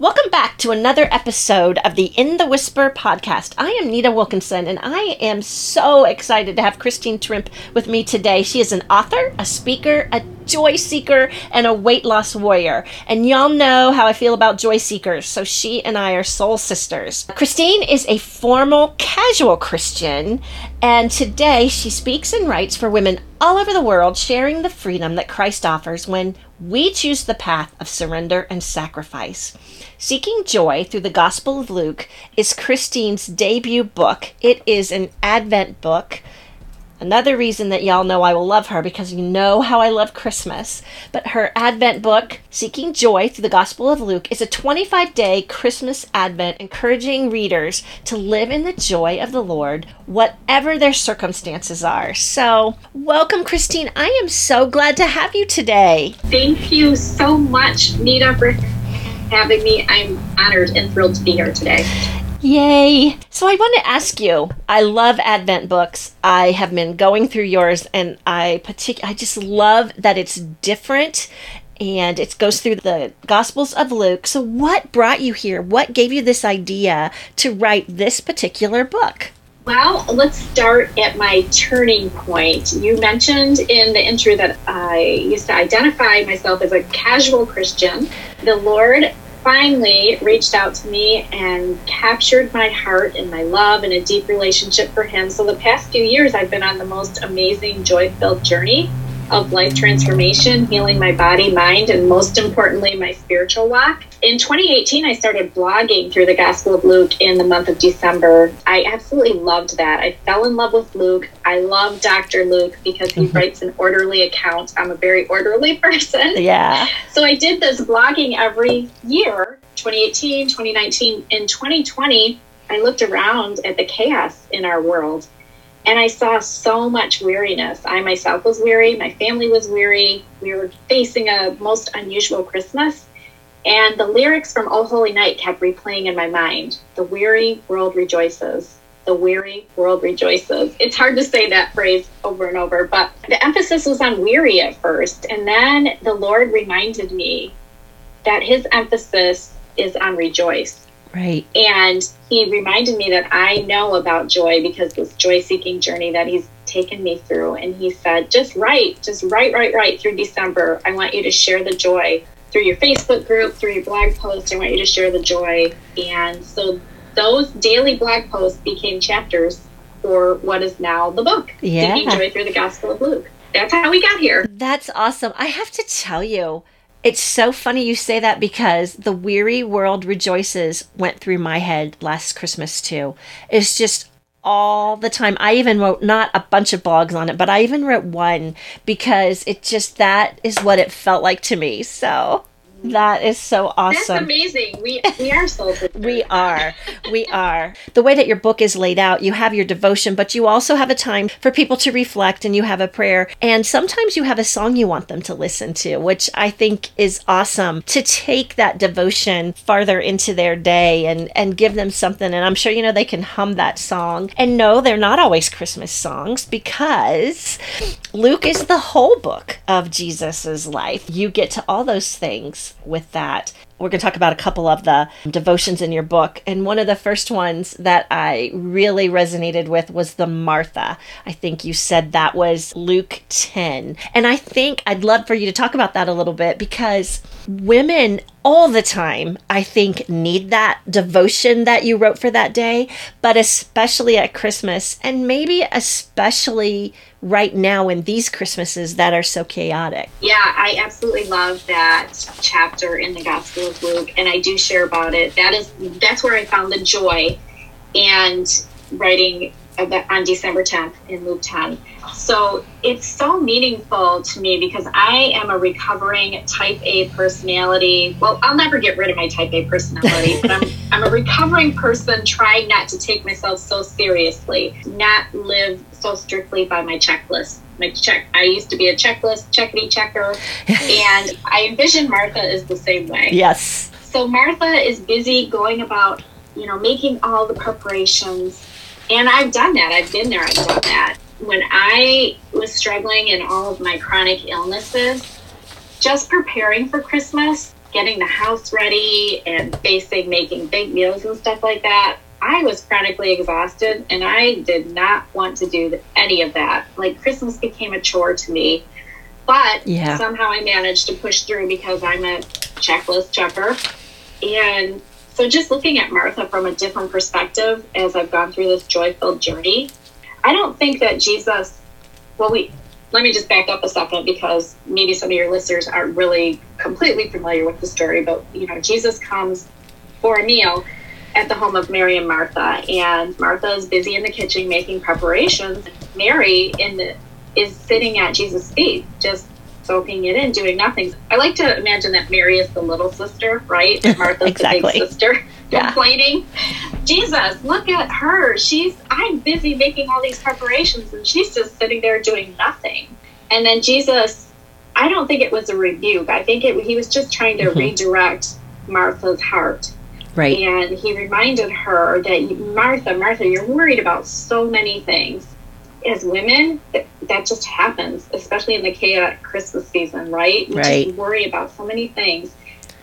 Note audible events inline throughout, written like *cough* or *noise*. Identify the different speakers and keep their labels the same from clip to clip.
Speaker 1: Welcome back to another episode of the In the Whisper podcast. I am Nita Wilkinson, and I am so excited to have Christine Trimpe with me today. She is an author, a speaker, a joy seeker, and a weight loss warrior. And y'all know how I feel about joy seekers, so she and I are soul sisters. Christine is a formal, casual Christian, and today she speaks and writes for women all over the world, sharing the freedom that Christ offers when we choose the path of surrender and sacrifice. Seeking Joy through the Gospel of Luke is Christine's debut book. It is an Advent book Another reason that y'all know I will love her because you know how I love Christmas. But her Advent book, Seeking Joy Through the Gospel of Luke, is a 25 day Christmas Advent encouraging readers to live in the joy of the Lord, whatever their circumstances are. So, welcome, Christine. I am so glad to have you today.
Speaker 2: Thank you so much, Nita, for having me. I'm honored and thrilled to be here today.
Speaker 1: Yay! So I want to ask you. I love Advent books. I have been going through yours, and I partic- I just love that it's different, and it goes through the Gospels of Luke. So, what brought you here? What gave you this idea to write this particular book?
Speaker 2: Well, let's start at my turning point. You mentioned in the intro that I used to identify myself as a casual Christian. The Lord finally reached out to me and captured my heart and my love and a deep relationship for him. So the past few years, I've been on the most amazing, joy filled journey of life transformation, healing my body, mind, and most importantly, my spiritual walk. In 2018, I started blogging through the Gospel of Luke in the month of December. I absolutely loved that. I fell in love with Luke. I love Dr. Luke because he mm-hmm. writes an orderly account. I'm a very orderly *laughs* person.
Speaker 1: Yeah.
Speaker 2: So I did this blogging every year 2018, 2019, and 2020. I looked around at the chaos in our world and I saw so much weariness. I myself was weary, my family was weary. We were facing a most unusual Christmas. And the lyrics from Oh Holy Night kept replaying in my mind. The weary world rejoices. The weary world rejoices. It's hard to say that phrase over and over, but the emphasis was on weary at first. And then the Lord reminded me that his emphasis is on rejoice.
Speaker 1: Right.
Speaker 2: And he reminded me that I know about joy because this joy seeking journey that he's taken me through. And he said, just write, just write, write, write through December. I want you to share the joy through your Facebook group, through your blog post. I want you to share the joy. And so those daily blog posts became chapters for what is now the book,
Speaker 1: yeah.
Speaker 2: Seeking Joy Through the Gospel of Luke. That's how we got here.
Speaker 1: That's awesome. I have to tell you, it's so funny you say that because the weary world rejoices went through my head last Christmas too. It's just all the time. I even wrote not a bunch of blogs on it, but I even wrote one because it just that is what it felt like to me. So that is so awesome.
Speaker 2: That's amazing. We we are soul *laughs*
Speaker 1: we are. We are. The way that your book is laid out, you have your devotion, but you also have a time for people to reflect and you have a prayer. And sometimes you have a song you want them to listen to, which I think is awesome to take that devotion farther into their day and and give them something and I'm sure you know they can hum that song. And no, they're not always Christmas songs because Luke is the whole book of Jesus's life. You get to all those things with that. We're going to talk about a couple of the devotions in your book. And one of the first ones that I really resonated with was the Martha. I think you said that was Luke 10. And I think I'd love for you to talk about that a little bit because women all the time, I think, need that devotion that you wrote for that day, but especially at Christmas, and maybe especially right now in these Christmases that are so chaotic.
Speaker 2: Yeah, I absolutely love that chapter in the Gospel of Luke, and I do share about it. That is that's where I found the joy and writing on December 10th in Luke 10. So it's so meaningful to me because I am a recovering type A personality. Well, I'll never get rid of my type A personality, but I'm, *laughs* I'm a recovering person trying not to take myself so seriously, not live so strictly by my checklist. My check, I used to be a checklist, checkity checker, *laughs* and I envision Martha is the same way.
Speaker 1: Yes.
Speaker 2: So Martha is busy going about, you know, making all the preparations and I've done that. I've been there. I've done that. When I was struggling in all of my chronic illnesses, just preparing for Christmas getting the house ready and facing making big meals and stuff like that, I was chronically exhausted and I did not want to do any of that. Like Christmas became a chore to me. But
Speaker 1: Yeah.
Speaker 2: somehow I managed to push through because I'm a checklist checker. And so just looking at Martha from a different perspective as I've gone through this joy filled journey, I don't think that Jesus, well, we, let me just back up a second because maybe some of your listeners aren't really completely familiar with the story, but you know, Jesus comes for a meal at the home of Mary and Martha, and Martha is busy in the kitchen making preparations. Mary in the is sitting at Jesus' feet, just soaking it in, doing nothing. I like to imagine that Mary is the little sister, right? And *laughs* Martha's
Speaker 1: Exactly.
Speaker 2: the big sister,
Speaker 1: Yeah.
Speaker 2: complaining. Jesus, look at her. She's I'm busy making all these preparations, and she's just sitting there doing nothing. And then Jesus, I don't think it was a rebuke. I think it, he was just trying to
Speaker 1: Mhm.
Speaker 2: redirect Martha's heart.
Speaker 1: Right.
Speaker 2: And he reminded her that Martha, Martha, you're worried about so many things. As women, th- that just happens, especially in the chaotic Christmas season, right? We
Speaker 1: Right.
Speaker 2: just worry about so many things.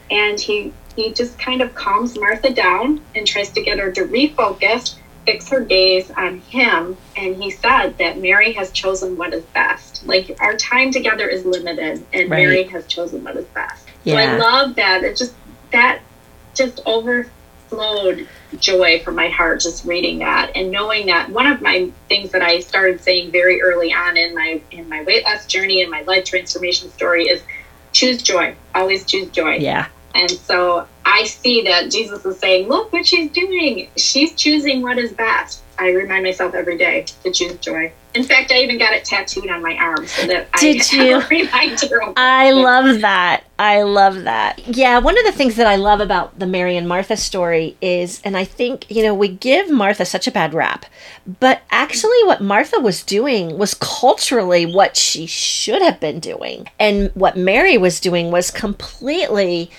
Speaker 2: And he he just kind of calms Martha down and tries to get her to refocus, fix her gaze on him. And he said that Mary has chosen what is best. Like our time together is limited, and
Speaker 1: Right.
Speaker 2: Mary has chosen what is best. So I love that. It just that just overflowed joy from my heart just reading that and knowing that one of my things that I started saying very early on in my in my weight loss journey and my life transformation story is choose joy. Always choose joy.
Speaker 1: Yeah.
Speaker 2: And so I see that Jesus is saying, look what she's doing. She's choosing what is best. I remind myself every day to choose joy. In fact, I even got it tattooed on my arm so that
Speaker 1: Did
Speaker 2: I
Speaker 1: you?
Speaker 2: reminder.
Speaker 1: I love that. I love that. Yeah, one of the things that I love about the Mary and Martha story is, and I think, you know, we give Martha such a bad rap, but actually, what Martha was doing was culturally what she should have been doing. And what Mary was doing was completely.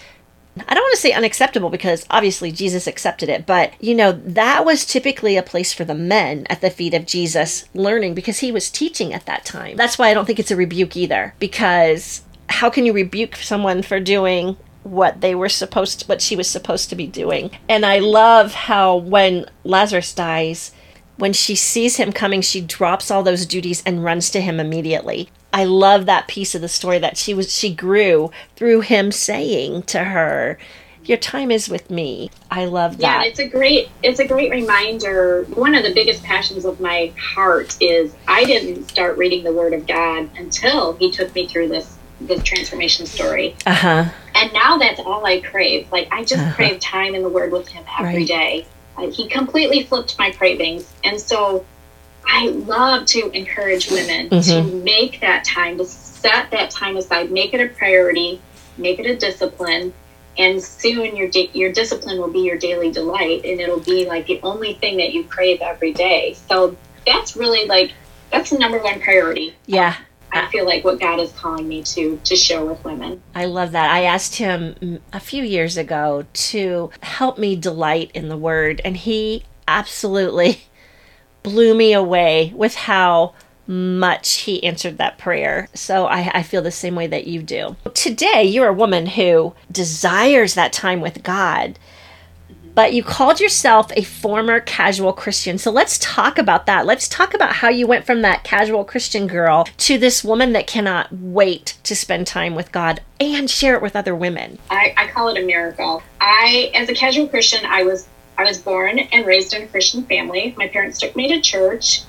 Speaker 1: I don't want to say unacceptable because obviously Jesus accepted it, but you know, that was typically a place for the men at the feet of Jesus learning because he was teaching at that time. That's why I don't think it's a rebuke either because how can you rebuke someone for doing what they were supposed to, what she was supposed to be doing? And I love how when Lazarus dies, when she sees him coming, she drops all those duties and runs to him immediately. I love that piece of the story that she was she grew through him saying to her, "Your time is with me." I love that.
Speaker 2: Yeah, it's a great it's a great reminder. One of the biggest passions of my heart is I didn't start reading the Word of God until He took me through this this transformation story,
Speaker 1: Uh huh.
Speaker 2: and now that's all I crave. Like I just
Speaker 1: Uh-huh.
Speaker 2: crave time in the Word with Him every
Speaker 1: Right.
Speaker 2: day. Uh, he completely flipped my cravings, and so I love to encourage women to
Speaker 1: Mhm.
Speaker 2: make that time to set that time aside, make it a priority, make it a discipline, and soon your da- your discipline will be your daily delight and it'll be like the only thing that you crave every day so that's really like that's the number one priority
Speaker 1: Yeah.
Speaker 2: i feel like what god is calling me to to share with women
Speaker 1: I love that. I asked him a few years ago to help me delight in the word, and he absolutely blew me away with how much he answered that prayer. So I, I feel the same way that you do. Today, you're a woman who desires that time with God. But you called yourself a former casual Christian. So let's talk about that. Let's talk about how you went from that casual Christian girl to this woman that cannot wait to spend time with God and share it with other women.
Speaker 2: I, I call it a miracle i as a casual christian i was i was born and raised in a christian family my parents took me to church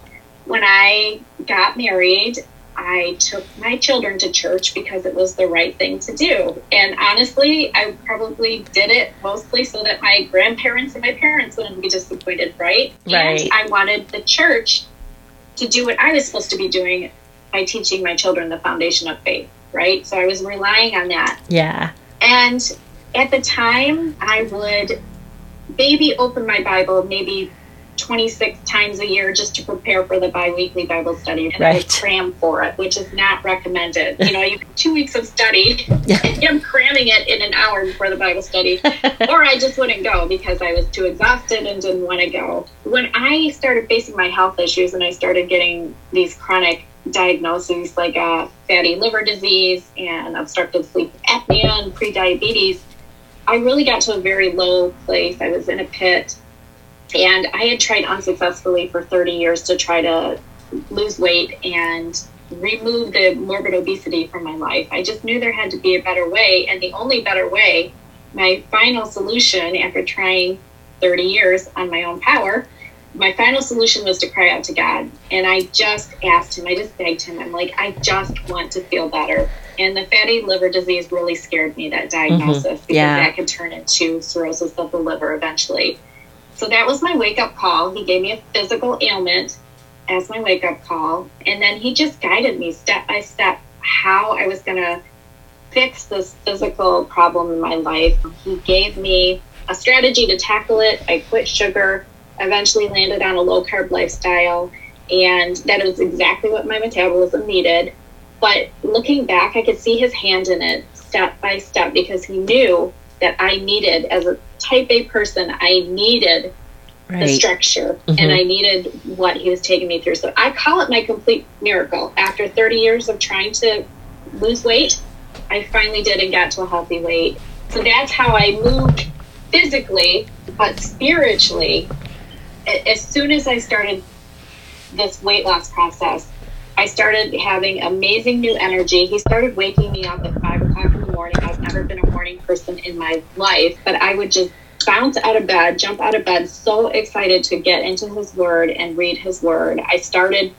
Speaker 2: when i got married I took my children to church because it was the right thing to do. And honestly, I probably did it mostly so that my grandparents and my parents wouldn't be disappointed, right?
Speaker 1: Right.
Speaker 2: And I wanted the church to do what I was supposed to be doing by teaching my children the foundation of faith, right? So I was relying on that.
Speaker 1: Yeah.
Speaker 2: And at the time, I would maybe open my Bible maybe 26 times a year just to prepare for the bi-weekly Bible study and I would cram for it, which is not recommended. You know, you two weeks of study *laughs* *laughs* and I'm cramming it in an hour before the Bible study. *laughs* or I just wouldn't go because I was too exhausted and didn't want to go. When I started facing my health issues and I started getting these chronic diagnoses like uh, fatty liver disease and obstructive sleep apnea and prediabetes, I really got to a very low place. I was in a pit and I had tried unsuccessfully for 30 years to try to lose weight and remove the morbid obesity from my life. I just knew there had to be a better way. And the only better way, my final solution after trying 30 years on my own power, my final solution was to cry out to God. And I just asked him, I just begged him, I'm like, I just want to feel better. And the fatty liver disease really scared me, that diagnosis, mm-hmm. because yeah. that could turn into cirrhosis of the liver eventually. So that was my wake up call. He gave me a physical ailment as my wake up call. And then he just guided me step by step how I was going to fix this physical problem in my life. He gave me a strategy to tackle it. I quit sugar, eventually landed on a low carb lifestyle, and that was exactly what my metabolism needed. But looking back, I could see his hand in it step by step because he knew that I needed, as a type A person, I needed right. the structure mm-hmm. and I needed what he was taking me through. So I call it my complete miracle. After 30 years of trying to lose weight, I finally did and got to a healthy weight. So that's how I moved physically, but spiritually, as soon as I started this weight loss process, I started having amazing new energy. He started waking me up at five o'clock in the morning. I've never been a morning person in my life, but I would just bounce out of bed, jump out of bed, so excited to get into his word and read his word. I started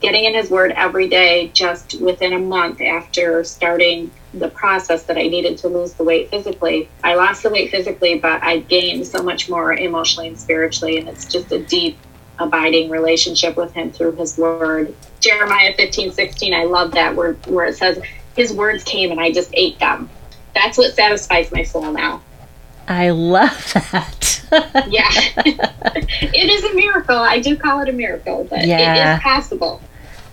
Speaker 2: getting in his word every day just within a month after starting the process that I needed to lose the weight physically. I lost the weight physically, but I gained so much more emotionally and spiritually, and it's just a deep, abiding relationship with him through his word. Jeremiah 15, 16, I love that where, where it says, His words came and I just ate them. That's what satisfies my soul now.
Speaker 1: I love that. *laughs*
Speaker 2: yeah. *laughs* it is a miracle. I do call it a miracle, but yeah. it is possible.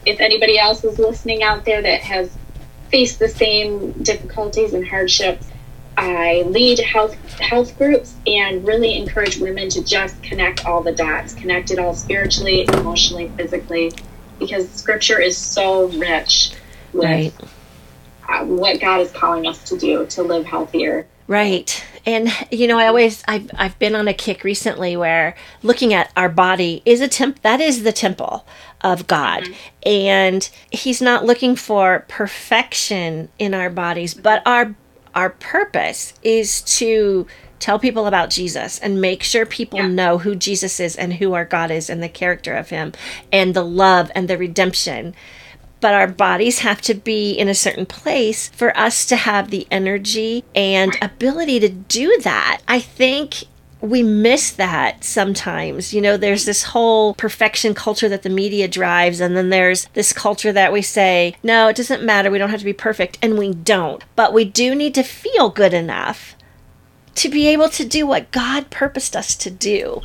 Speaker 2: If anybody else is listening out there that has faced the same difficulties and hardships, I lead health health groups and really encourage women to just connect all the dots, connect it all spiritually, emotionally, physically, because scripture is so rich with right. Uh, what God is calling us to do to live healthier.
Speaker 1: Right. And you know, I always I've I've been on a kick recently where looking at our body is a temp that is the temple of God. Mm-hmm. And he's not looking for perfection in our bodies, but our our purpose is to tell people about Jesus and make sure people yeah. know who Jesus is and who our God is and the character of him and the love and the redemption but our bodies have to be in a certain place for us to have the energy and ability to do that. I think we miss that sometimes. You know, there's this whole perfection culture that the media drives, and then there's this culture that we say, no, it doesn't matter. We don't have to be perfect, and we don't. But we do need to feel good enough to be able to do what God purposed us to do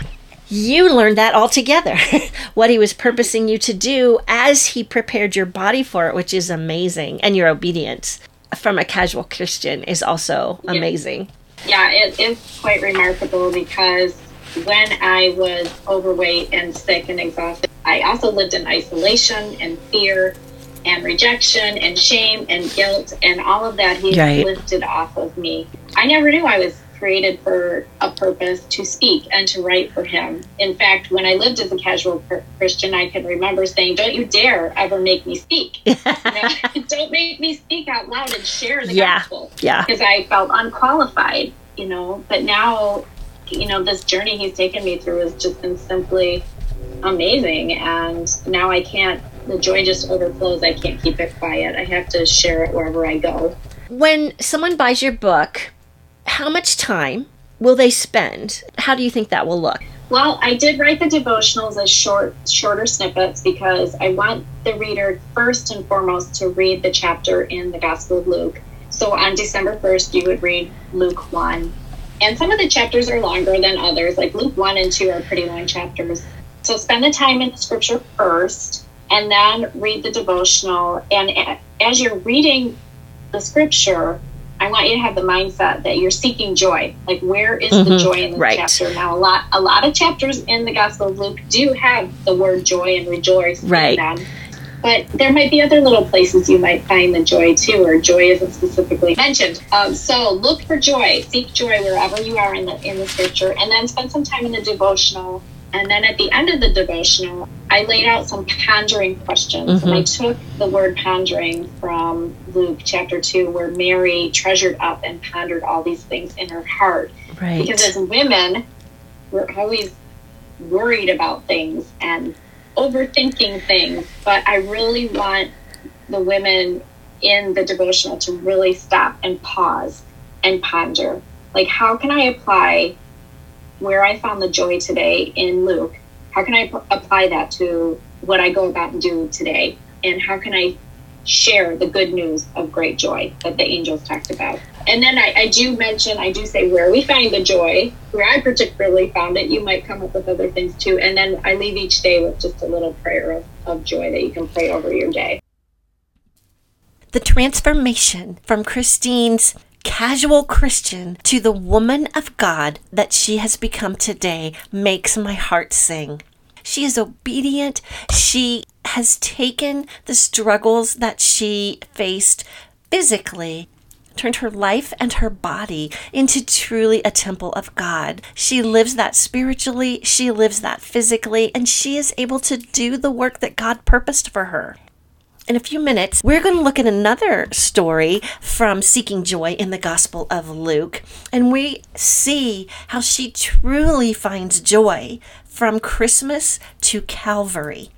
Speaker 1: you learned that altogether *laughs* what he was purposing you to do as he prepared your body for it which is amazing and your obedience from a casual christian is also yeah. amazing
Speaker 2: yeah it is quite remarkable because when i was overweight and sick and exhausted i also lived in isolation and fear and rejection and shame and guilt and all of that he right. lifted off of me i never knew i was created for a purpose to speak and to write for him. In fact, when I lived as a casual Christian, I can remember saying, Don't you dare ever make me speak. *laughs* you know, *laughs* don't make me speak out loud and share the yeah. gospel.
Speaker 1: Yeah.
Speaker 2: Because I felt unqualified, you know. But now, you know, this journey he's taken me through has just been simply amazing. And now I can't, the joy just overflows. I can't keep it quiet. I have to share it wherever I go.
Speaker 1: When someone buys your book, how much time will they spend? How do you think that will look?
Speaker 2: Well, I did write the devotionals as short, shorter snippets because I want the reader first and foremost to read the chapter in the Gospel of Luke. So on December 1st, you would read Luke 1. And some of the chapters are longer than others, like Luke 1 and 2 are pretty long chapters. So spend the time in the scripture first and then read the devotional. And as you're reading the scripture, I want you to have the mindset that you're seeking joy. Like where is mm-hmm. the joy in the right. chapter? Now a lot a lot of chapters in the Gospel of Luke do have the word joy and rejoice
Speaker 1: right.
Speaker 2: in them. but there might be other little places you might find the joy too, or joy isn't specifically mentioned. Um, so look for joy, seek joy wherever you are in the in the scripture, and then spend some time in the devotional. And then at the end of the devotional, I laid out some pondering questions, mm-hmm. and I mm-hmm. took the word pondering from Luke chapter two, where Mary treasured up and pondered all these things in her heart.
Speaker 1: Right.
Speaker 2: Because as women, we're always worried about things and overthinking things, but I really want the women in the devotional to really stop and pause and ponder. Like, how can I apply where I found the joy today in Luke? How can I p- apply that to what I go about and do today? And how can I share the good news of great joy that the angels talked about? And then I, I do mention, I do say where we find the joy, where I particularly found it. You might come up with other things too. And then I leave each day with just a little prayer of, of joy that you can pray over your day.
Speaker 1: The transformation from Christine's casual Christian to the woman of God that she has become today makes my heart sing. She is obedient. She has taken the struggles that she faced physically turned her life and her body into truly a temple of God. She lives that spiritually, she lives that physically, and she is able to do the work that God purposed for her. In a few minutes, we're going to look at another story from Seeking Joy in the Gospel of Luke, and we see how she truly finds joy from Christmas to Calvary.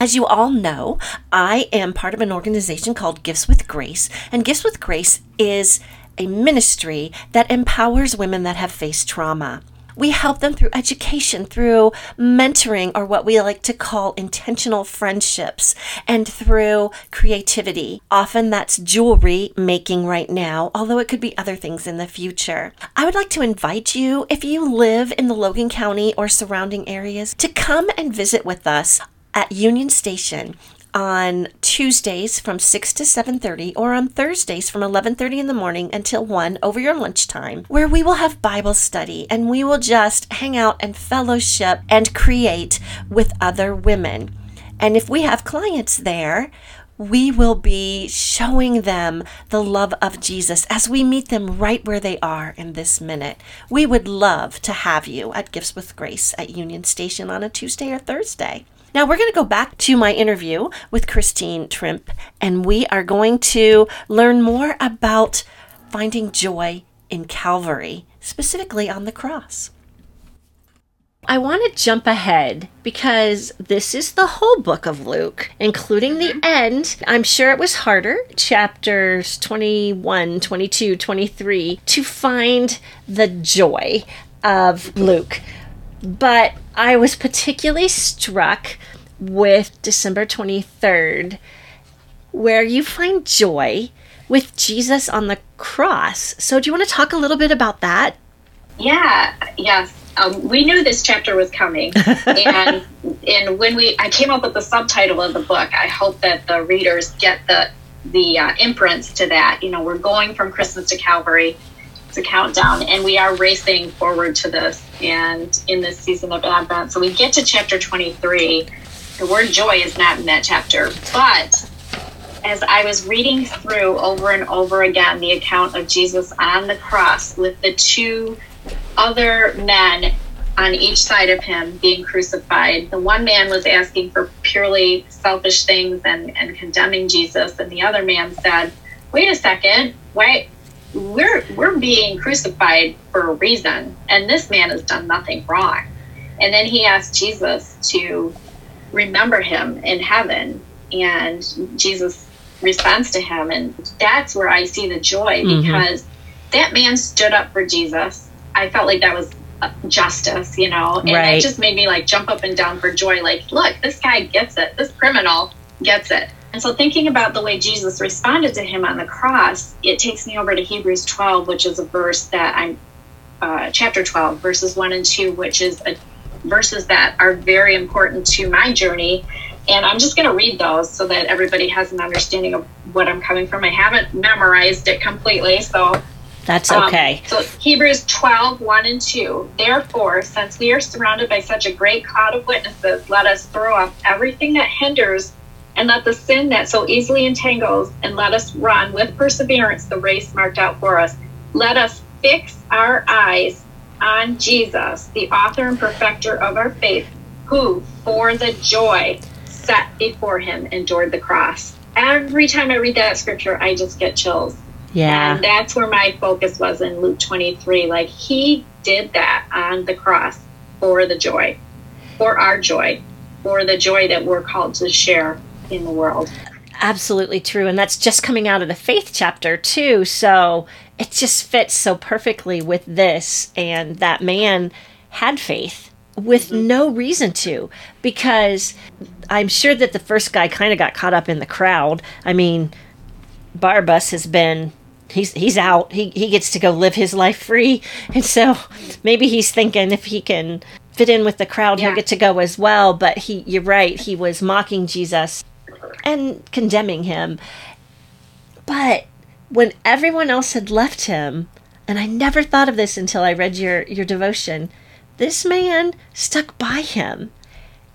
Speaker 1: As you all know, I am part of an organization called Gifts with Grace, and Gifts with Grace is a ministry that empowers women that have faced trauma. We help them through education, through mentoring, or what we like to call intentional friendships, and through creativity. Often that's jewelry making right now, although it could be other things in the future. I would like to invite you, if you live in the Logan County or surrounding areas, to come and visit with us at Union Station on Tuesdays from 6 to 7:30 or on Thursdays from 11:30 in the morning until 1 over your lunchtime where we will have Bible study and we will just hang out and fellowship and create with other women. And if we have clients there, we will be showing them the love of Jesus as we meet them right where they are in this minute. We would love to have you at Gifts with Grace at Union Station on a Tuesday or Thursday. Now we're going to go back to my interview with Christine Trimpe, and we are going to learn more about finding joy in Calvary, specifically on the cross. I want to jump ahead because this is the whole book of Luke, including the end. I'm sure it was harder, chapters 21, 22, 23, to find the joy of Luke. But I was particularly struck with December 23rd, where you find joy with Jesus on the cross. So, do you want to talk a little bit about that?
Speaker 2: Yeah, yes. Um, we knew this chapter was coming, *laughs* and and when we I came up with the subtitle of the book, I hope that the readers get the the uh, imprints to that. You know, we're going from Christmas to Calvary, it's a countdown, and we are racing forward to this and in this season of Advent. So we get to chapter 23. The word joy is not in that chapter, but as I was reading through over and over again the account of Jesus on the cross with the two other men on each side of him being crucified, the one man was asking for purely selfish things and, and condemning Jesus, and the other man said, Wait a second, why we're we're being crucified for a reason, and this man has done nothing wrong. And then he asked Jesus to remember him in heaven, and Jesus responds to him, and that's where I see the joy mm-hmm. because that man stood up for Jesus. I felt like that was justice, you know, and right. it just made me like jump up and down for joy. Like, look, this guy gets it. This criminal gets it. And so, thinking about the way Jesus responded to him on the cross, it takes me over to Hebrews 12, which is a verse that I'm, uh, chapter 12, verses 1 and 2, which is a, verses that are very important to my journey. And I'm just going to read those so that everybody has an understanding of what I'm coming from. I haven't memorized it completely, so.
Speaker 1: That's okay.
Speaker 2: Um, so Hebrews 12, 1 and 2. Therefore, since we are surrounded by such a great cloud of witnesses, let us throw off everything that hinders and let the sin that so easily entangles and let us run with perseverance the race marked out for us. Let us fix our eyes on Jesus, the author and perfecter of our faith, who, for the joy set before him, endured the cross. Every time I read that scripture, I just get chills.
Speaker 1: Yeah.
Speaker 2: And that's where my focus was in Luke 23. Like, he did that on the cross for the joy, for our joy, for the joy that we're called to share in the world.
Speaker 1: Absolutely true. And that's just coming out of the faith chapter, too. So it just fits so perfectly with this. And that man had faith with mm-hmm. no reason to, because I'm sure that the first guy kind of got caught up in the crowd. I mean, Barabbas has been he's he's out. He he gets to go live his life free. *laughs* And so maybe he's thinking if he can fit in with the crowd, yeah. he'll get to go as well. But he you're right, he was mocking Jesus and condemning him. But when everyone else had left him, and I never thought of this until I read your, your devotion, this man stuck by him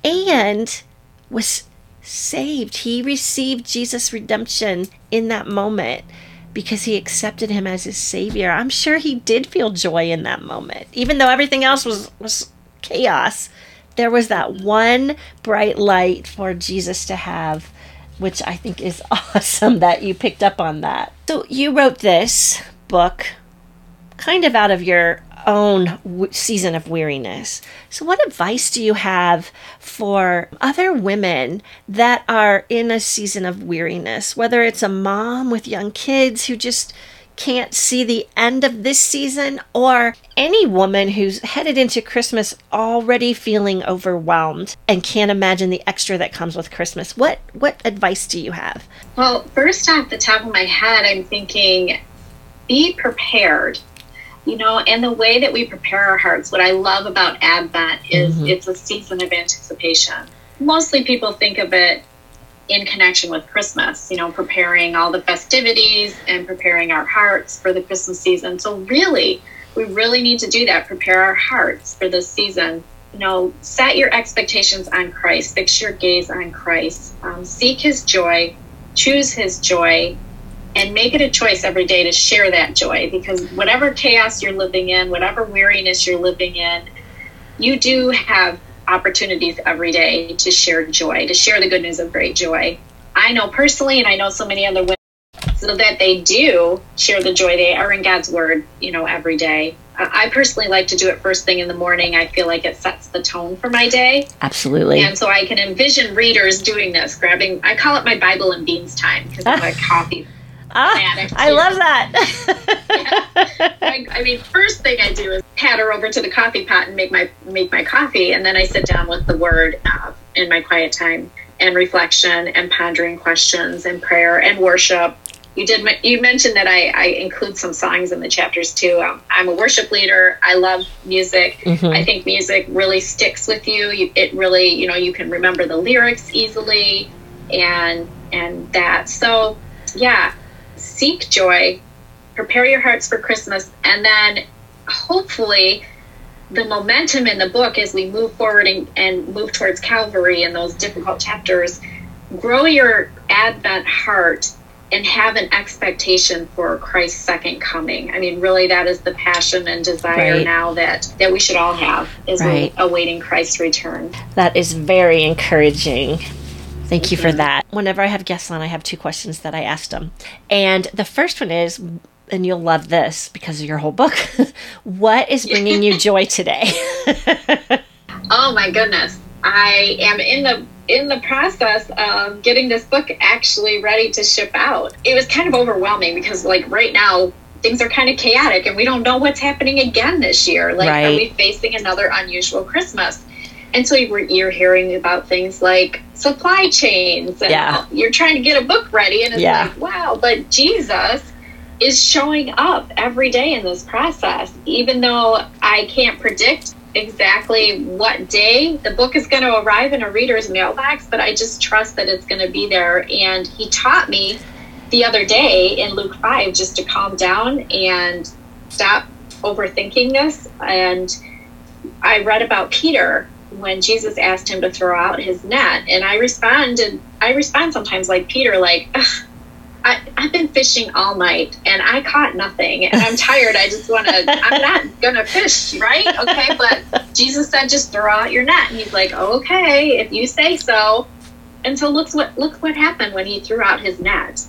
Speaker 1: and was saved. He received Jesus' redemption in that moment because he accepted him as his savior. I'm sure he did feel joy in that moment. Even though everything else was, was chaos, there was that one bright light for Jesus to have which I think is *laughs* awesome that you picked up on that. So you wrote this book kind of out of your own w- season of weariness. So, what advice do you have for other women that are in a season of weariness? Whether it's a mom with young kids who just can't see the end of this season, or any woman who's headed into Christmas already feeling overwhelmed and can't imagine the extra that comes with Christmas. What what advice do you have?
Speaker 2: Well, first off the top of my head, I'm thinking be prepared. You know, and the way that we prepare our hearts, what I love about Advent is mm-hmm. it's a season of anticipation. Mostly people think of it in connection with Christmas, you know, preparing all the festivities and preparing our hearts for the Christmas season. So, really, we really need to do that, prepare our hearts for this season. You know, set your expectations on Christ, fix your gaze on Christ, um, seek His joy, choose His joy, and make it a choice every day to share that joy because whatever chaos you're living in, whatever weariness you're living in, you do have opportunities every day to share joy, to share the good news of great joy. I know personally, and I know so many other women, so that they do share the joy they are in God's word, you know, every day. I personally like to do it first thing in the morning. I feel like it sets the tone for my day.
Speaker 1: Absolutely.
Speaker 2: And so I can envision readers doing this, grabbing, I call it my Bible and beans time because I'm a coffee
Speaker 1: Ah, I love that. *laughs*
Speaker 2: yeah. I, I, mean, first thing I do is patter over to the coffee pot and make my make my coffee, and then I sit down with the Word uh, in my quiet time and reflection and pondering questions and prayer and worship. You did you mentioned that I, I include some songs in the chapters too. Um, I'm a worship leader. I love music. Mm-hmm. I think music really sticks with you. you. It really you know you can remember the lyrics easily and and that. So yeah, seek joy, prepare your hearts for Christmas, and then hopefully the momentum in the book as we move forward and, and move towards Calvary and those difficult chapters, grow your Advent heart and have an expectation for Christ's second coming. I mean, really, that is the passion and desire right. now that that we should all have is right. awaiting Christ's return.
Speaker 1: That is very encouraging. Thank you for mm-hmm. that. Whenever I have guests on, I have two questions that I ask them. And the first one is, and you'll love this because of your whole book. *laughs* what is bringing you joy today? *laughs*
Speaker 2: oh my goodness. I am in the in the process of getting this book actually ready to ship out. It was kind of overwhelming because like right now things are kind of chaotic and we don't know what's happening again this year. Like right. are we facing another unusual Christmas? And so you're hearing about things like supply chains. And yeah. You're trying to get a book ready, and it's yeah. like, wow, but Jesus is showing up every day in this process. Even though I can't predict exactly what day the book is going to arrive in a reader's mailbox, but I just trust that it's going to be there. And he taught me the other day in Luke 5 just to calm down and stop overthinking this. And I read about Peter when Jesus asked him to throw out his net. And I responded, I respond sometimes like Peter, like, I, I've been fishing all night and I caught nothing and I'm tired. I just want to, I'm not going to fish, right? Okay. But Jesus said, just throw out your net. And he's like, okay, if you say so. And so look what, look what happened when he threw out his net.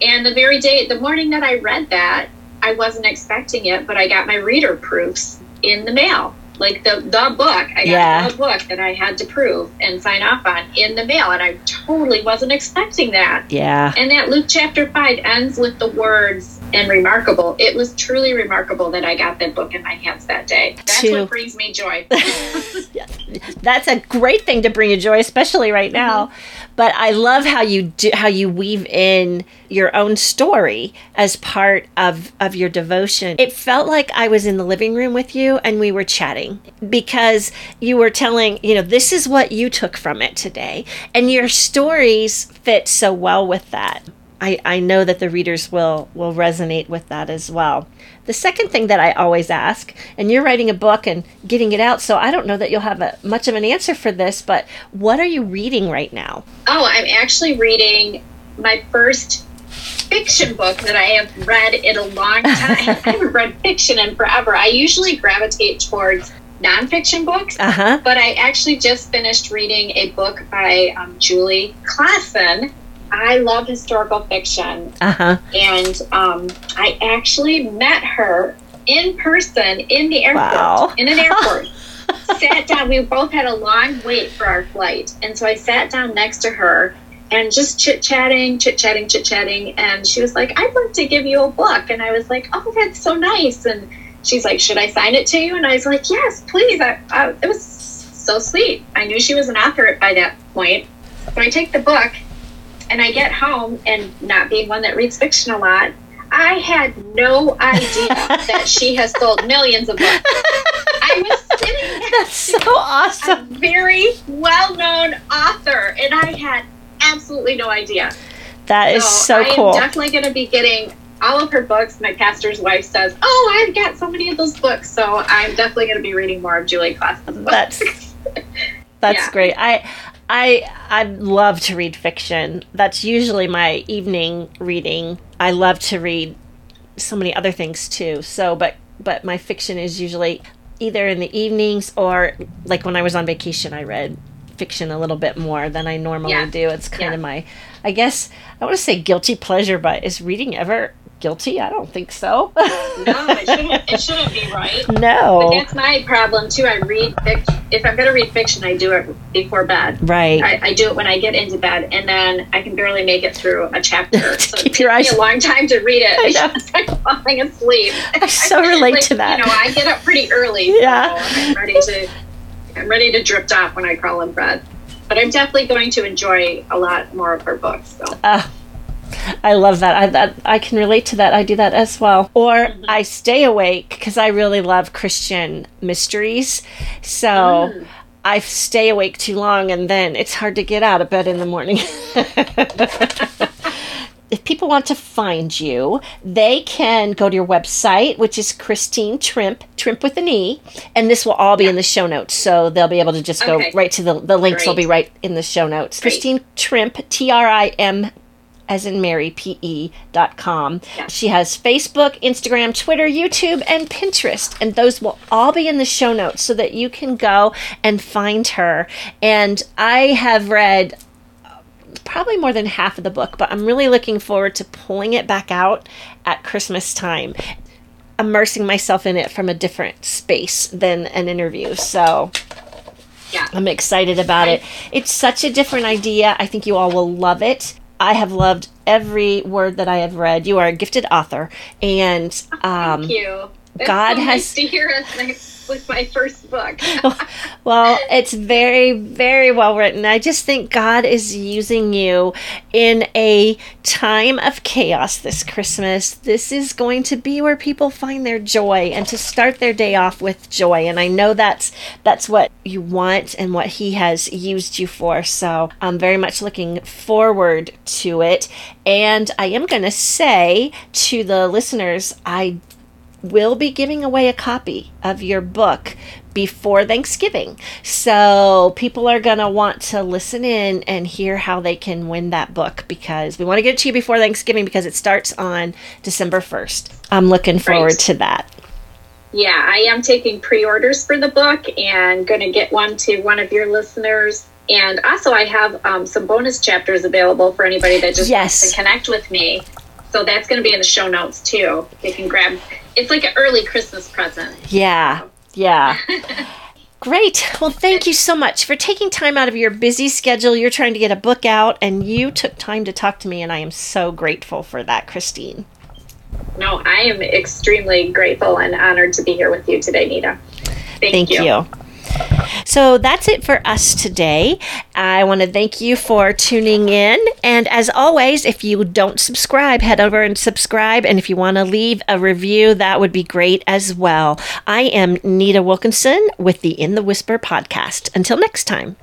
Speaker 2: And the very day, the morning that I read that, I wasn't expecting it, but I got my reader proofs in the mail like the the book. I got
Speaker 1: Yeah.
Speaker 2: the book that I had to prove and sign off on in the mail, and I totally wasn't expecting that.
Speaker 1: Yeah.
Speaker 2: And that Luke chapter five ends with the words and remarkable. It was truly remarkable that I got that book in my hands that day. That's
Speaker 1: Two.
Speaker 2: what brings me joy. *laughs*
Speaker 1: That's a great thing to bring you joy, especially right mm-hmm. now. But I love how you do how you weave in your own story as part of of your devotion. It felt like I was in the living room with you and we were chatting because you were telling, you know, this is what you took from it today. And your stories fit so well with that. I, I know that the readers will will resonate with that as well. The second thing that I always ask, and you're writing a book and getting it out, so I don't know that you'll have a, much of an answer for this, but what are you reading right now?
Speaker 2: oh, I'm actually reading my first fiction book that I have read in a long time. *laughs* I haven't *laughs* read fiction in forever. I usually gravitate towards nonfiction books.
Speaker 1: Uh huh.
Speaker 2: but I actually just finished reading a book by um, Julie Klassen. I love historical fiction,
Speaker 1: Uh huh.
Speaker 2: and um, I actually met her in person in the airport.
Speaker 1: Wow.
Speaker 2: In an airport. *laughs* sat down. We both had a long wait for our flight, and so I sat down next to her and just chit chatting, chit chatting, chit chatting. And she was like, "I'd like to give you a book," and I was like, "Oh, that's so nice." And she's like, "Should I sign it to you?" And I was like, "Yes, please." I, I, it was so sweet. I knew she was an author by that point. So I take the book and I get home, and not being one that reads fiction a lot, I had no idea that she has sold millions of books. I was sitting *laughs*
Speaker 1: That's so
Speaker 2: to a
Speaker 1: awesome.
Speaker 2: very well known author, and I had absolutely no idea.
Speaker 1: That is so
Speaker 2: I
Speaker 1: cool.
Speaker 2: am definitely going to be getting all of her books. My pastor's wife says, "Oh, I've got so many of those books," so I'm definitely going to be reading more of Julie Klassen's books.
Speaker 1: That's *laughs* that's
Speaker 2: Yeah.
Speaker 1: great. I I I love to read fiction. That's usually my evening reading. I love to read so many other things too. So, but but my fiction is usually either in the evenings or like when I was on vacation, I read fiction a little bit more than I normally
Speaker 2: Yeah.
Speaker 1: do. It's kind
Speaker 2: Yeah.
Speaker 1: of my, I guess I want to say guilty pleasure, but is reading ever guilty? I don't think so.
Speaker 2: no, it *laughs* shouldn't. It shouldn't be right.
Speaker 1: No.
Speaker 2: But that's my problem too. I read fiction. If I'm going to read fiction, I do it before bed.
Speaker 1: right.
Speaker 2: I, I do it when I get into bed, and then I can barely make it through a chapter. *laughs* So
Speaker 1: keep
Speaker 2: it
Speaker 1: your
Speaker 2: takes
Speaker 1: eyes-
Speaker 2: me a long time to read it.
Speaker 1: I *laughs* know.
Speaker 2: because I'm falling asleep.
Speaker 1: I so relate
Speaker 2: Like,
Speaker 1: to that.
Speaker 2: You know, I get up pretty early.
Speaker 1: Yeah.
Speaker 2: So I'm ready to. I'm ready to drift off when I crawl in bed. But I'm definitely going to enjoy a lot more of her books. So
Speaker 1: Uh, I love that. I that I can relate to that. I do that as well. Or
Speaker 2: Mm-hmm.
Speaker 1: I stay awake because I really love Christian mysteries. So
Speaker 2: Mm.
Speaker 1: I stay awake too long, and then it's hard to get out of bed in the morning. *laughs* if people want to find you, they can go to your website, which is Christine Trimpe, Trimpe with an E, and this will all be in the show notes. So they'll be able to just go
Speaker 2: Okay.
Speaker 1: right to the the links will be right in the show notes.
Speaker 2: Great.
Speaker 1: Christine Trimpe, T R I M as in Mary, P-E dot.
Speaker 2: Yeah.
Speaker 1: She has Facebook, Instagram, Twitter, YouTube, and Pinterest. And those will all be in the show notes so that you can go and find her. And I have read uh, probably more than half of the book, but I'm really looking forward to pulling it back out at Christmas time, immersing myself in it from a different space than an interview. So
Speaker 2: yeah.
Speaker 1: I'm excited about it. It's such a different idea. I think you all will love it. I have loved every word that I have read. You are a gifted author, and um,
Speaker 2: Thank you. That's
Speaker 1: God
Speaker 2: so
Speaker 1: has-
Speaker 2: nice to hear us *laughs* with my first book. *laughs*
Speaker 1: well, it's very, very well written. I just think God is using you in a time of chaos this Christmas. This is going to be where people find their joy and to start their day off with joy. And I know that's that's what you want and what He has used you for. So I'm very much looking forward to it. And I am going to say to the listeners, I will be giving away a copy of your book before Thanksgiving. So people are going to want to listen in and hear how they can win that book because we want to get it to you before Thanksgiving because it starts on December 1st. I'm looking forward right. to that.
Speaker 2: Yeah, I am taking pre orders for the book and going to get one to one of your listeners. And also, I have um, some bonus chapters available for anybody that just yes. wants to connect with me. So that's going to be in the show notes too. They can grab. It's like an early Christmas present.
Speaker 1: Yeah, yeah. *laughs* Great. Well, thank you so much for taking time out of your busy schedule. You're trying to get a book out, and you took time to talk to me, and I am so grateful for that, Christine.
Speaker 2: No, I am extremely grateful and honored to be here with you today, Nita.
Speaker 1: Thank, thank you. you. So that's it for us today. I want to thank you for tuning in. And as always, if you don't subscribe, head over and subscribe. And if you want to leave a review, that would be great as well. I am Nita Wilkinson with the In the Whisper podcast. Until next time.